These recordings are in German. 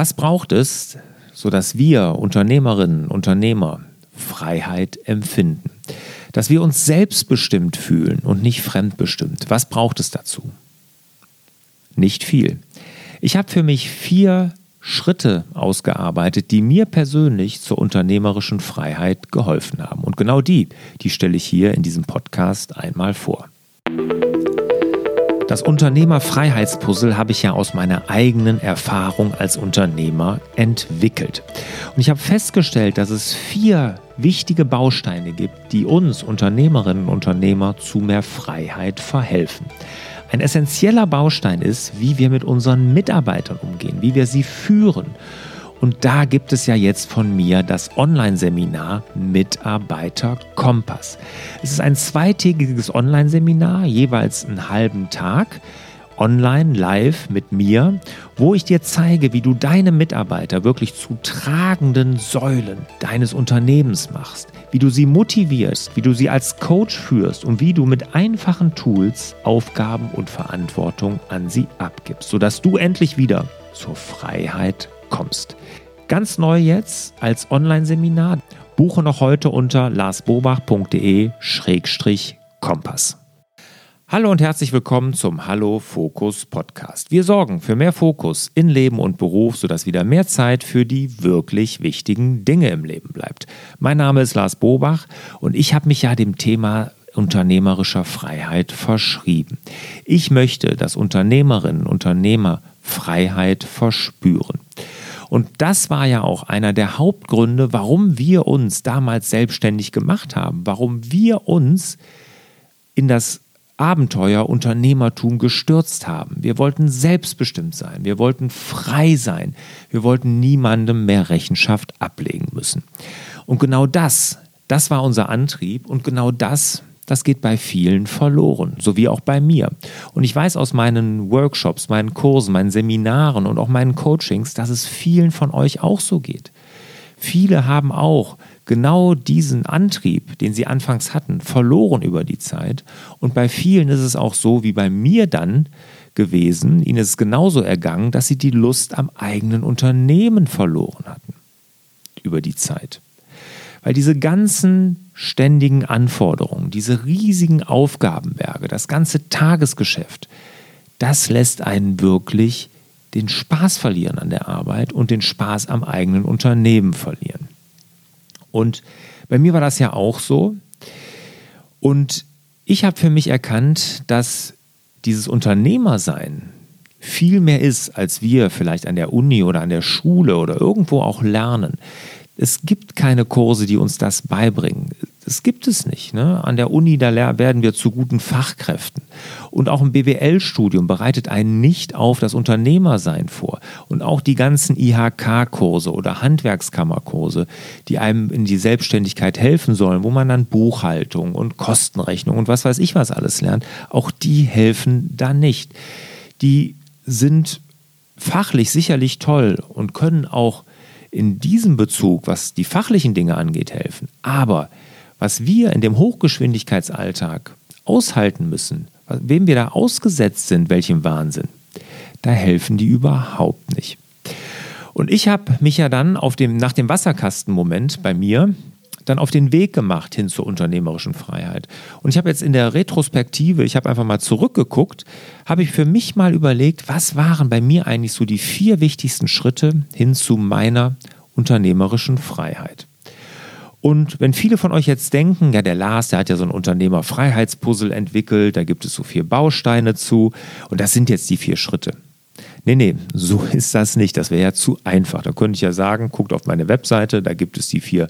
Was braucht es, sodass wir Unternehmerinnen, Unternehmer Freiheit empfinden? Dass wir uns selbstbestimmt fühlen und nicht fremdbestimmt. Was braucht es dazu? Nicht viel. Ich habe für mich vier Schritte ausgearbeitet, die mir persönlich zur unternehmerischen Freiheit geholfen haben. Und genau die, die stelle ich hier in diesem Podcast einmal vor. Das Unternehmerfreiheitspuzzle habe ich ja aus meiner eigenen Erfahrung als Unternehmer entwickelt. Und ich habe festgestellt, dass es vier wichtige Bausteine gibt, die uns Unternehmerinnen und Unternehmer zu mehr Freiheit verhelfen. Ein essentieller Baustein ist, wie wir mit unseren Mitarbeitern umgehen, wie wir sie führen. Und da gibt es ja jetzt von mir das Online-Seminar Mitarbeiter Kompass. Es ist ein zweitägiges Online-Seminar, jeweils einen halben Tag online, live mit mir, wo ich dir zeige, wie du deine Mitarbeiter wirklich zu tragenden Säulen deines Unternehmens machst, wie du sie motivierst, wie du sie als Coach führst und wie du mit einfachen Tools Aufgaben und Verantwortung an sie abgibst, sodass du endlich wieder zur Freiheit kommst. Ganz neu jetzt als Online-Seminar. Buche noch heute unter larsbobach.de-kompass. Hallo und herzlich willkommen zum Hallo Fokus Podcast. Wir sorgen für mehr Fokus in Leben und Beruf, sodass wieder mehr Zeit für die wirklich wichtigen Dinge im Leben bleibt. Mein Name ist Lars Bobach und ich habe mich ja dem Thema unternehmerischer Freiheit verschrieben. Ich möchte, dass Unternehmerinnen und Unternehmer Freiheit verspüren. Und das war ja auch einer der Hauptgründe, warum wir uns damals selbstständig gemacht haben, warum wir uns in das Abenteuer Unternehmertum gestürzt haben. Wir wollten selbstbestimmt sein, wir wollten frei sein, wir wollten niemandem mehr Rechenschaft ablegen müssen. Und genau das, das war unser Antrieb und genau das, das geht bei vielen verloren, so wie auch bei mir. Und ich weiß aus meinen Workshops, meinen Kursen, meinen Seminaren und auch meinen Coachings, dass es vielen von euch auch so geht. Viele haben auch genau diesen Antrieb, den sie anfangs hatten, verloren über die Zeit. Und bei vielen ist es auch so wie bei mir dann gewesen, ihnen ist es genauso ergangen, dass sie die Lust am eigenen Unternehmen verloren hatten über die Zeit. Weil diese ganzen ständigen Anforderungen, diese riesigen Aufgabenberge, das ganze Tagesgeschäft, das lässt einen wirklich den Spaß verlieren an der Arbeit und den Spaß am eigenen Unternehmen verlieren. Und bei mir war das ja auch so. Und ich habe für mich erkannt, dass dieses Unternehmersein viel mehr ist, als wir vielleicht an der Uni oder an der Schule oder irgendwo auch lernen. Es gibt keine Kurse, die uns das beibringen. Das gibt es nicht. Ne? An der Uni, da werden wir zu guten Fachkräften. Und auch ein BWL-Studium bereitet einen nicht auf das Unternehmersein vor. Und auch die ganzen IHK-Kurse oder Handwerkskammerkurse, die einem in die Selbstständigkeit helfen sollen, wo man dann Buchhaltung und Kostenrechnung und was weiß ich was alles lernt, auch die helfen da nicht. Die sind fachlich sicherlich toll und können auch in diesem Bezug, was die fachlichen Dinge angeht, helfen. Aber was wir in dem Hochgeschwindigkeitsalltag aushalten müssen, wem wir da ausgesetzt sind, welchem Wahnsinn, da helfen die überhaupt nicht. Und ich habe mich ja dann dem, nach dem Wasserkastenmoment bei mir dann auf den Weg gemacht hin zur unternehmerischen Freiheit. Und ich habe jetzt in der Retrospektive, ich habe einfach mal zurückgeguckt, habe ich für mich mal überlegt, was waren bei mir eigentlich so die vier wichtigsten Schritte hin zu meiner unternehmerischen Freiheit. Und wenn viele von euch jetzt denken, ja, der Lars, der hat ja so ein Unternehmerfreiheitspuzzle entwickelt, da gibt es so vier Bausteine zu und das sind jetzt die vier Schritte. Nee, nee, so ist das nicht. Das wäre ja zu einfach. Da könnte ich ja sagen, guckt auf meine Webseite, da gibt es die vier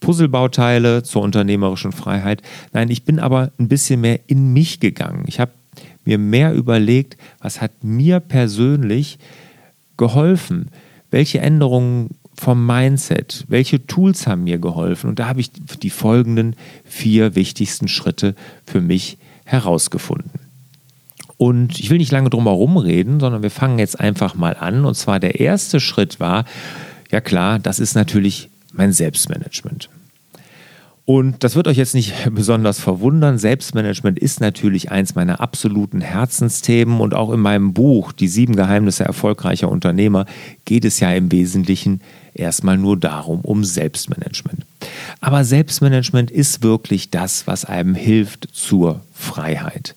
Puzzlebauteile zur unternehmerischen Freiheit. Nein, ich bin aber ein bisschen mehr in mich gegangen. Ich habe mir mehr überlegt, was hat mir persönlich geholfen? Welche Änderungen vom Mindset, welche Tools haben mir geholfen? Und da habe ich die folgenden vier wichtigsten Schritte für mich herausgefunden. Und ich will nicht lange drum herum reden, sondern wir fangen jetzt einfach mal an. Und zwar der erste Schritt war, ja klar, das ist natürlich mein Selbstmanagement. Und das wird euch jetzt nicht besonders verwundern. Selbstmanagement ist natürlich eins meiner absoluten Herzensthemen und auch in meinem Buch Die sieben Geheimnisse erfolgreicher Unternehmer geht es ja im Wesentlichen erstmal nur darum, um Selbstmanagement. Aber Selbstmanagement ist wirklich das, was einem hilft zur Freiheit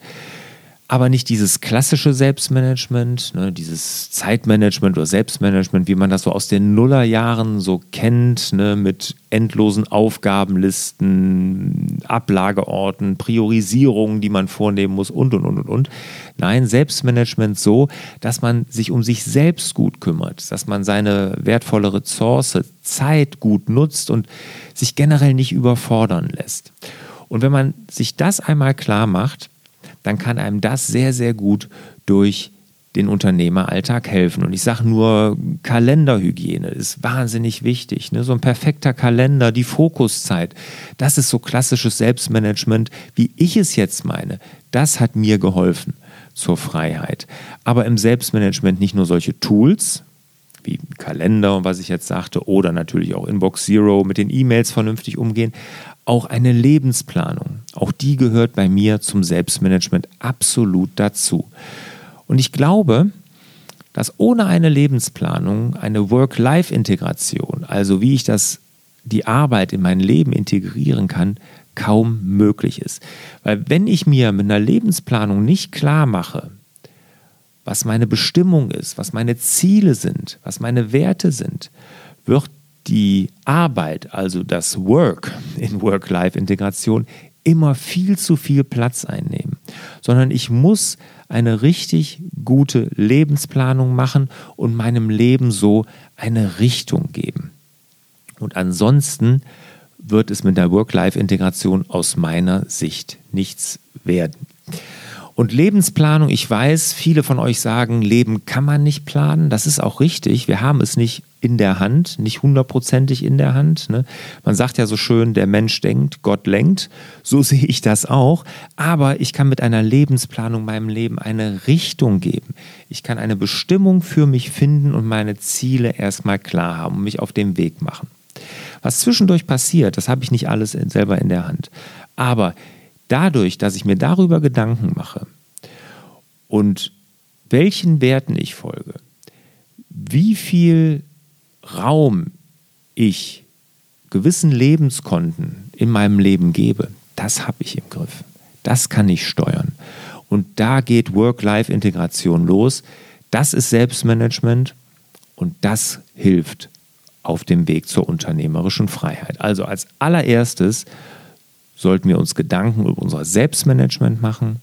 aber nicht dieses klassische Selbstmanagement, ne, dieses Zeitmanagement oder Selbstmanagement, wie man das so aus den Nullerjahren so kennt, ne, mit endlosen Aufgabenlisten, Ablageorten, Priorisierungen, die man vornehmen muss und, und, und, und, und. Nein, Selbstmanagement so, dass man sich um sich selbst gut kümmert, dass man seine wertvolle Ressource, Zeit gut nutzt und sich generell nicht überfordern lässt. Und wenn man sich das einmal klar macht, dann kann einem das sehr, sehr gut durch den Unternehmeralltag helfen. Und ich sage nur, Kalenderhygiene ist wahnsinnig wichtig. Ne? So ein perfekter Kalender, die Fokuszeit, das ist so klassisches Selbstmanagement, wie ich es jetzt meine. Das hat mir geholfen zur Freiheit. Aber im Selbstmanagement nicht nur solche Tools, wie Kalender und was ich jetzt sagte, oder natürlich auch Inbox Zero mit den E-Mails vernünftig umgehen, auch eine Lebensplanung. Auch die gehört bei mir zum Selbstmanagement absolut dazu. Und ich glaube, dass ohne eine Lebensplanung eine Work-Life-Integration, also wie ich das, die Arbeit in mein Leben integrieren kann, kaum möglich ist. Weil wenn ich mir mit einer Lebensplanung nicht klar mache, was meine Bestimmung ist, was meine Ziele sind, was meine Werte sind, wird die Arbeit, also das Work in Work-Life-Integration, immer viel zu viel Platz einnehmen, sondern ich muss eine richtig gute Lebensplanung machen und meinem Leben so eine Richtung geben. Und ansonsten wird es mit der Work-Life-Integration aus meiner Sicht nichts werden. Und Lebensplanung, ich weiß, viele von euch sagen, Leben kann man nicht planen. Das ist auch richtig. Wir haben es nicht in der Hand, nicht hundertprozentig in der Hand. Ne? Man sagt ja so schön, der Mensch denkt, Gott lenkt. So sehe ich das auch. Aber ich kann mit einer Lebensplanung meinem Leben eine Richtung geben. Ich kann eine Bestimmung für mich finden und meine Ziele erstmal klar haben und mich auf den Weg machen. Was zwischendurch passiert, das habe ich nicht alles selber in der Hand. Aber dadurch, dass ich mir darüber Gedanken mache und welchen Werten ich folge, wie viel Raum ich gewissen Lebenskonten in meinem Leben gebe, das habe ich im Griff. Das kann ich steuern. Und da geht Work-Life-Integration los. Das ist Selbstmanagement und das hilft auf dem Weg zur unternehmerischen Freiheit. Also als allererstes sollten wir uns Gedanken über unser Selbstmanagement machen.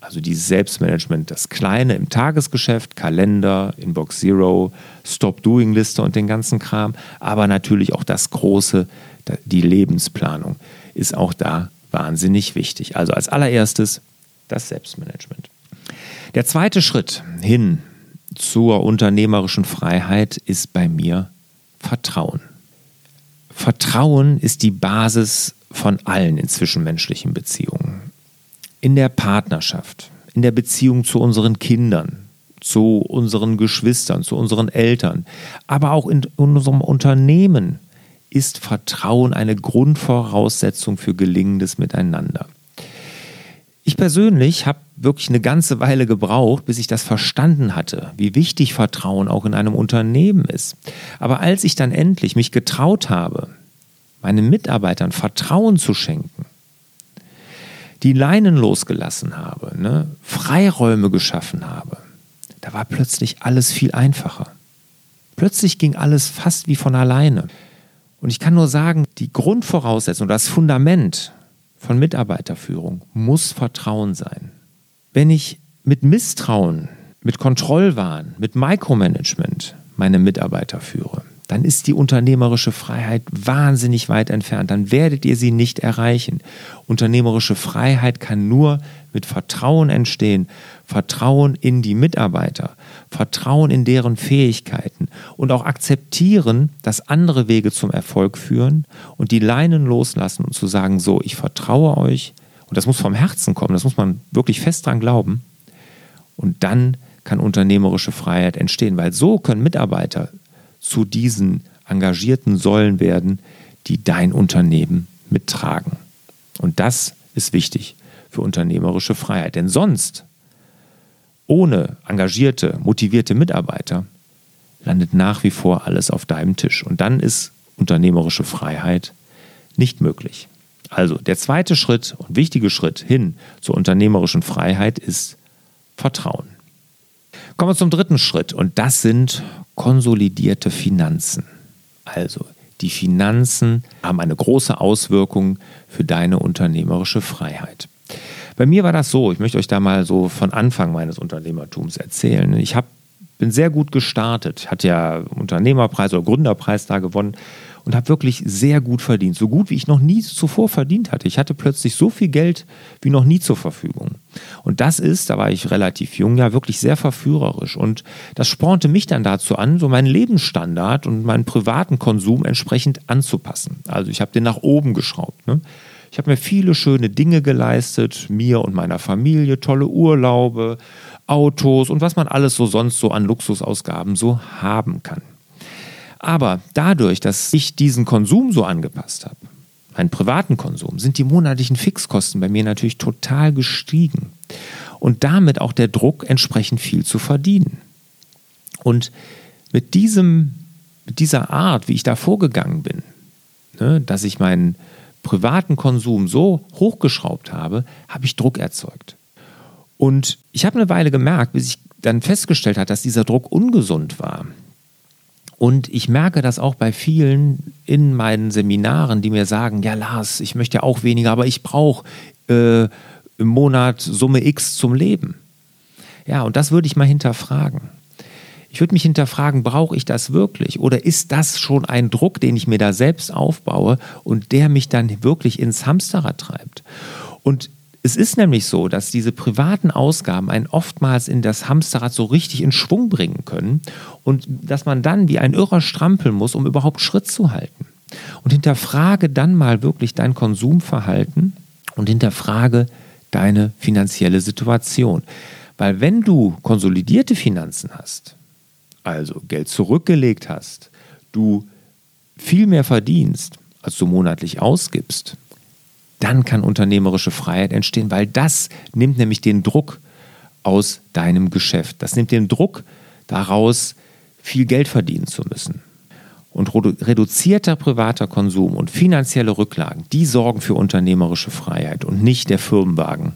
Also dieses Selbstmanagement, das Kleine im Tagesgeschäft, Kalender, Inbox Zero, Stop-Doing-Liste und den ganzen Kram, aber natürlich auch das Große, die Lebensplanung ist auch da wahnsinnig wichtig. Also als allererstes das Selbstmanagement. Der zweite Schritt hin zur unternehmerischen Freiheit ist bei mir Vertrauen. Vertrauen ist die Basis von allen in zwischenmenschlichen Beziehungen. In der Partnerschaft, in der Beziehung zu unseren Kindern, zu unseren Geschwistern, zu unseren Eltern, aber auch in unserem Unternehmen ist Vertrauen eine Grundvoraussetzung für gelingendes Miteinander. Ich persönlich habe wirklich eine ganze Weile gebraucht, bis ich das verstanden hatte, wie wichtig Vertrauen auch in einem Unternehmen ist. Aber als ich dann endlich mich getraut habe, meinen Mitarbeitern Vertrauen zu schenken, die Leinen losgelassen habe, ne, Freiräume geschaffen habe, da war plötzlich alles viel einfacher. Plötzlich ging alles fast wie von alleine. Und ich kann nur sagen, die Grundvoraussetzung, das Fundament von Mitarbeiterführung muss Vertrauen sein. Wenn ich mit Misstrauen, mit Kontrollwahn, mit Micromanagement meine Mitarbeiter führe, dann ist die unternehmerische Freiheit wahnsinnig weit entfernt. Dann werdet ihr sie nicht erreichen. Unternehmerische Freiheit kann nur mit Vertrauen entstehen. Vertrauen in die Mitarbeiter, Vertrauen in deren Fähigkeiten und auch akzeptieren, dass andere Wege zum Erfolg führen und die Leinen loslassen und zu sagen, so, ich vertraue euch. Und das muss vom Herzen kommen, das muss man wirklich fest dran glauben. Und dann kann unternehmerische Freiheit entstehen, weil so können Mitarbeiter zu diesen engagierten Säulen werden, die dein Unternehmen mittragen. Und das ist wichtig für unternehmerische Freiheit. Denn sonst, ohne engagierte, motivierte Mitarbeiter, landet nach wie vor alles auf deinem Tisch. Und dann ist unternehmerische Freiheit nicht möglich. Also der zweite Schritt und wichtige Schritt hin zur unternehmerischen Freiheit ist Vertrauen. Kommen wir zum dritten Schritt und das sind konsolidierte Finanzen. Also die Finanzen haben eine große Auswirkung für deine unternehmerische Freiheit. Bei mir war das so, ich möchte euch da mal so von Anfang meines Unternehmertums erzählen. Ich hab, bin sehr gut gestartet, hatte ja Unternehmerpreis oder Gründerpreis da gewonnen und habe wirklich sehr gut verdient. So gut, wie ich noch nie zuvor verdient hatte. Ich hatte plötzlich so viel Geld wie noch nie zur Verfügung. Und das ist, da war ich relativ jung, ja wirklich sehr verführerisch. Und das spornte mich dann dazu an, so meinen Lebensstandard und meinen privaten Konsum entsprechend anzupassen. Also ich habe den nach oben geschraubt. Ne? Ich habe mir viele schöne Dinge geleistet, mir und meiner Familie, tolle Urlaube, Autos und was man alles so sonst so an Luxusausgaben so haben kann. Aber dadurch, dass ich diesen Konsum so angepasst habe, meinen privaten Konsum, sind die monatlichen Fixkosten bei mir natürlich total gestiegen. Und damit auch der Druck, entsprechend viel zu verdienen. Und mit, diesem, mit dieser Art, wie ich da vorgegangen bin, ne, dass ich meinen privaten Konsum so hochgeschraubt habe, habe ich Druck erzeugt. Und ich habe eine Weile gemerkt, bis ich dann festgestellt habe, dass dieser Druck ungesund war. Und ich merke das auch bei vielen in meinen Seminaren, die mir sagen, ja Lars, ich möchte ja auch weniger, aber ich brauche äh, im Monat Summe X zum Leben. Ja, und das würde ich mal hinterfragen. Ich würde mich hinterfragen, brauche ich das wirklich? Oder ist das schon ein Druck, den ich mir da selbst aufbaue und der mich dann wirklich ins Hamsterrad treibt? Und es ist nämlich so, dass diese privaten Ausgaben einen oftmals in das Hamsterrad so richtig in Schwung bringen können und dass man dann wie ein Irrer strampeln muss, um überhaupt Schritt zu halten. Und hinterfrage dann mal wirklich dein Konsumverhalten und hinterfrage deine finanzielle Situation. Weil wenn du konsolidierte Finanzen hast, also Geld zurückgelegt hast, du viel mehr verdienst, als du monatlich ausgibst, dann kann unternehmerische Freiheit entstehen, weil das nimmt nämlich den Druck aus deinem Geschäft. Das nimmt den Druck daraus, viel Geld verdienen zu müssen. Und reduzierter privater Konsum und finanzielle Rücklagen, die sorgen für unternehmerische Freiheit und nicht der Firmenwagen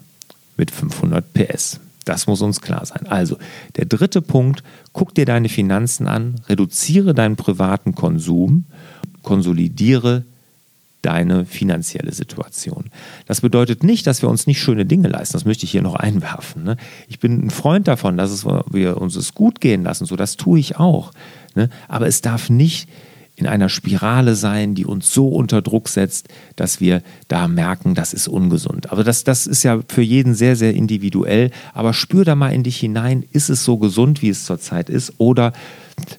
mit 500 PS. Das muss uns klar sein. Also, der dritte Punkt, guck dir deine Finanzen an, reduziere deinen privaten Konsum, konsolidiere deine finanzielle Situation. Das bedeutet nicht, dass wir uns nicht schöne Dinge leisten. Das möchte ich hier noch einwerfen. Ne? Ich bin ein Freund davon, dass es, wir uns es gut gehen lassen. So, das tue ich auch. Ne? Aber es darf nicht in einer Spirale sein, die uns so unter Druck setzt, dass wir da merken, das ist ungesund. Aber das, das ist ja für jeden sehr, sehr individuell. Aber spür da mal in dich hinein, ist es so gesund, wie es zurzeit ist? Oder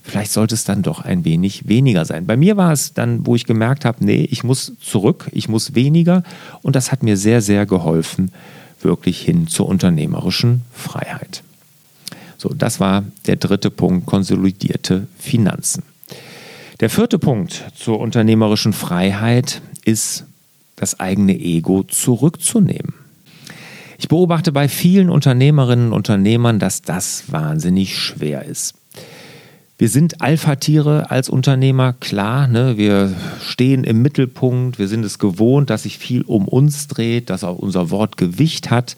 vielleicht sollte es dann doch ein wenig weniger sein. Bei mir war es dann, wo ich gemerkt habe, nee, ich muss zurück, ich muss weniger. Und das hat mir sehr, sehr geholfen, wirklich hin zur unternehmerischen Freiheit. So, das war der dritte Punkt, konsolidierte Finanzen. Der vierte Punkt zur unternehmerischen Freiheit ist, das eigene Ego zurückzunehmen. Ich beobachte bei vielen Unternehmerinnen und Unternehmern, dass das wahnsinnig schwer ist. Wir sind Alpha-Tiere als Unternehmer, klar. Ne? Wir stehen im Mittelpunkt, wir sind es gewohnt, dass sich viel um uns dreht, dass auch unser Wort Gewicht hat.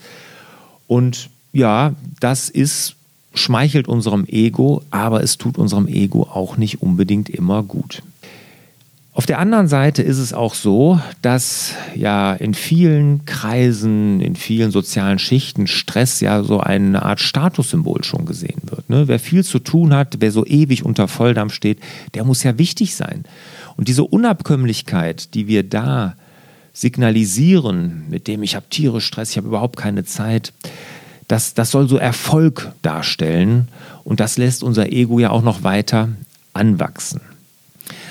Und ja, das ist schmeichelt unserem Ego, aber es tut unserem Ego auch nicht unbedingt immer gut. Auf der anderen Seite ist es auch so, dass ja in vielen Kreisen, in vielen sozialen Schichten Stress ja so eine Art Statussymbol schon gesehen wird. Ne? Wer viel zu tun hat, wer so ewig unter Volldampf steht, der muss ja wichtig sein. Und diese Unabkömmlichkeit, die wir da signalisieren, mit dem ich habe tierisch Stress, ich habe überhaupt keine Zeit, das, das soll so Erfolg darstellen und das lässt unser Ego ja auch noch weiter anwachsen.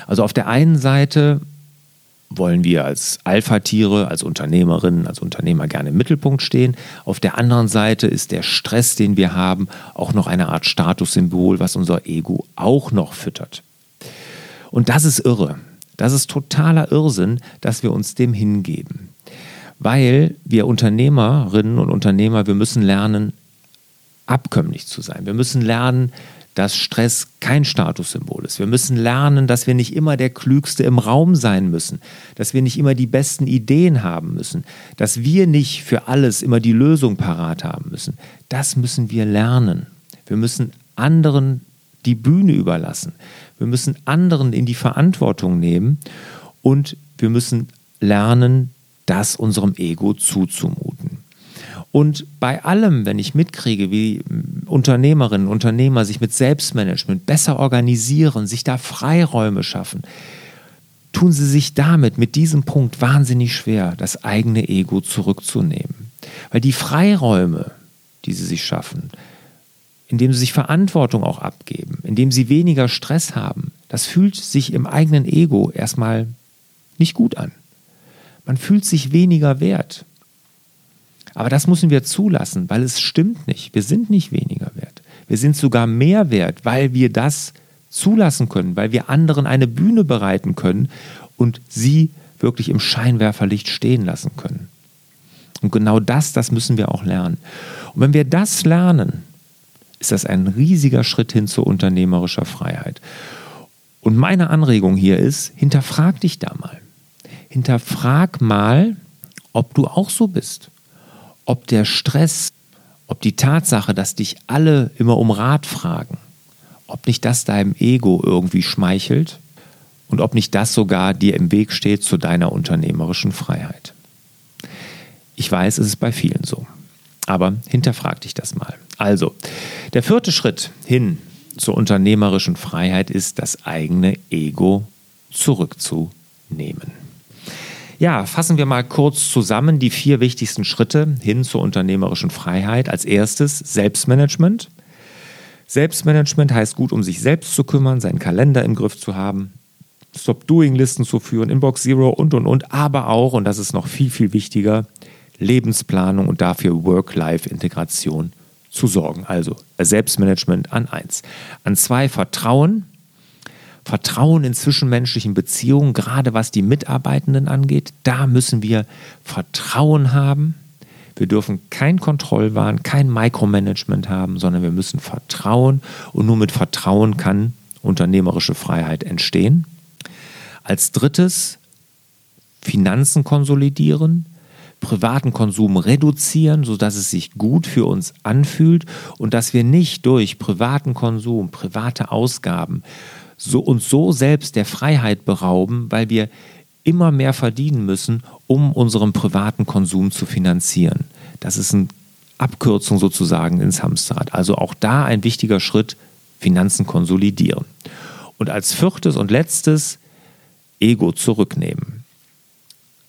Also auf der einen Seite wollen wir als Alpha-Tiere, als Unternehmerinnen, als Unternehmer gerne im Mittelpunkt stehen. Auf der anderen Seite ist der Stress, den wir haben, auch noch eine Art Statussymbol, was unser Ego auch noch füttert. Und das ist irre. Das ist totaler Irrsinn, dass wir uns dem hingeben. Weil wir Unternehmerinnen und Unternehmer, wir müssen lernen, abkömmlich zu sein. Wir müssen lernen, dass Stress kein Statussymbol ist. Wir müssen lernen, dass wir nicht immer der Klügste im Raum sein müssen, dass wir nicht immer die besten Ideen haben müssen, dass wir nicht für alles immer die Lösung parat haben müssen. Das müssen wir lernen. Wir müssen anderen die Bühne überlassen. Wir müssen anderen in die Verantwortung nehmen und wir müssen lernen, das unserem Ego zuzumuten. Und bei allem, wenn ich mitkriege, wie Unternehmerinnen und Unternehmer sich mit Selbstmanagement besser organisieren, sich da Freiräume schaffen, tun sie sich damit, mit diesem Punkt wahnsinnig schwer, das eigene Ego zurückzunehmen. Weil die Freiräume, die sie sich schaffen, indem sie sich Verantwortung auch abgeben, indem sie weniger Stress haben, das fühlt sich im eigenen Ego erstmal nicht gut an. Man fühlt sich weniger wert. Aber das müssen wir zulassen, weil es stimmt nicht. Wir sind nicht weniger wert. Wir sind sogar mehr wert, weil wir das zulassen können, weil wir anderen eine Bühne bereiten können und sie wirklich im Scheinwerferlicht stehen lassen können. Und genau das, das müssen wir auch lernen. Und wenn wir das lernen, ist das ein riesiger Schritt hin zu unternehmerischer Freiheit. Und meine Anregung hier ist, hinterfrag dich da mal. Hinterfrag mal, ob du auch so bist ob der Stress, ob die Tatsache, dass dich alle immer um Rat fragen, ob nicht das deinem Ego irgendwie schmeichelt und ob nicht das sogar dir im Weg steht zu deiner unternehmerischen Freiheit. Ich weiß, es ist bei vielen so. Aber hinterfrag dich das mal. Also, der vierte Schritt hin zur unternehmerischen Freiheit ist, das eigene Ego zurückzunehmen. Ja, fassen wir mal kurz zusammen die vier wichtigsten Schritte hin zur unternehmerischen Freiheit. Als erstes Selbstmanagement. Selbstmanagement heißt gut, um sich selbst zu kümmern, seinen Kalender im Griff zu haben, Stop-Doing-Listen zu führen, Inbox Zero und, und, und, aber auch, und das ist noch viel, viel wichtiger, Lebensplanung und dafür Work-Life-Integration zu sorgen. Also Selbstmanagement an eins. An zwei Vertrauen, Vertrauen in zwischenmenschlichen Beziehungen, gerade was die Mitarbeitenden angeht. Da müssen wir Vertrauen haben. Wir dürfen kein Kontrollwahn, kein Micromanagement haben, sondern wir müssen vertrauen. Und nur mit Vertrauen kann unternehmerische Freiheit entstehen. Als drittes Finanzen konsolidieren, privaten Konsum reduzieren, sodass es sich gut für uns anfühlt und dass wir nicht durch privaten Konsum, private Ausgaben so uns so selbst der Freiheit berauben, weil wir immer mehr verdienen müssen, um unseren privaten Konsum zu finanzieren. Das ist eine Abkürzung sozusagen ins Hamsterrad. Also auch da ein wichtiger Schritt, Finanzen konsolidieren. Und als viertes und letztes, Ego zurücknehmen.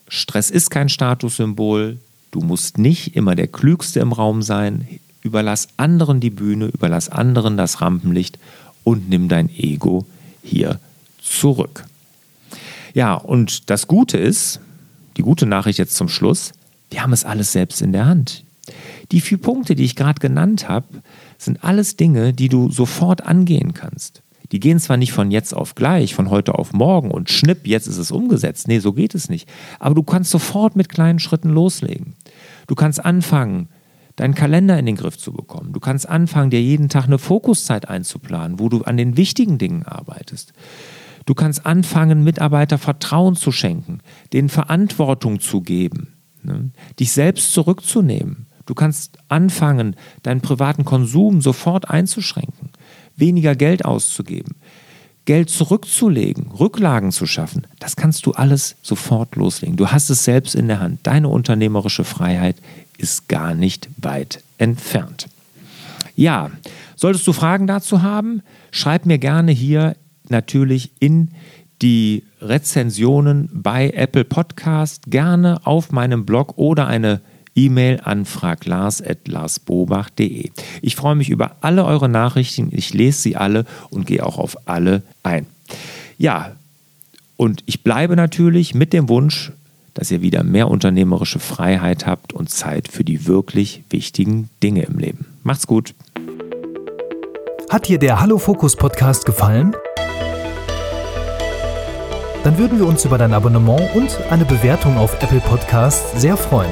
Stress ist kein Statussymbol. Du musst nicht immer der Klügste im Raum sein. Überlass anderen die Bühne, überlass anderen das Rampenlicht und nimm dein Ego hier zurück. Ja, und das Gute ist, die gute Nachricht jetzt zum Schluss, wir haben es alles selbst in der Hand. Die vier Punkte, die ich gerade genannt habe, sind alles Dinge, die du sofort angehen kannst. Die gehen zwar nicht von jetzt auf gleich, von heute auf morgen und schnipp, jetzt ist es umgesetzt. Nee, so geht es nicht. Aber du kannst sofort mit kleinen Schritten loslegen. Du kannst anfangen, deinen Kalender in den Griff zu bekommen. Du kannst anfangen, dir jeden Tag eine Fokuszeit einzuplanen, wo du an den wichtigen Dingen arbeitest. Du kannst anfangen, Mitarbeiter Vertrauen zu schenken, denen Verantwortung zu geben, ne? dich selbst zurückzunehmen. Du kannst anfangen, deinen privaten Konsum sofort einzuschränken, weniger Geld auszugeben, Geld zurückzulegen, Rücklagen zu schaffen. Das kannst du alles sofort loslegen. Du hast es selbst in der Hand. Deine unternehmerische Freiheit ist gar nicht weit entfernt. Ja, solltest du Fragen dazu haben, schreib mir gerne hier natürlich in die Rezensionen bei Apple Podcast, gerne auf meinem Blog oder eine E-Mail an fraglars.larsbobach.de. Ich freue mich über alle eure Nachrichten, ich lese sie alle und gehe auch auf alle ein. Ja, und ich bleibe natürlich mit dem Wunsch, dass ihr wieder mehr unternehmerische Freiheit habt und Zeit für die wirklich wichtigen Dinge im Leben. Macht's gut. Hat dir der Hallo Fokus Podcast gefallen? dann würden wir uns über dein Abonnement und eine Bewertung auf Apple Podcasts sehr freuen.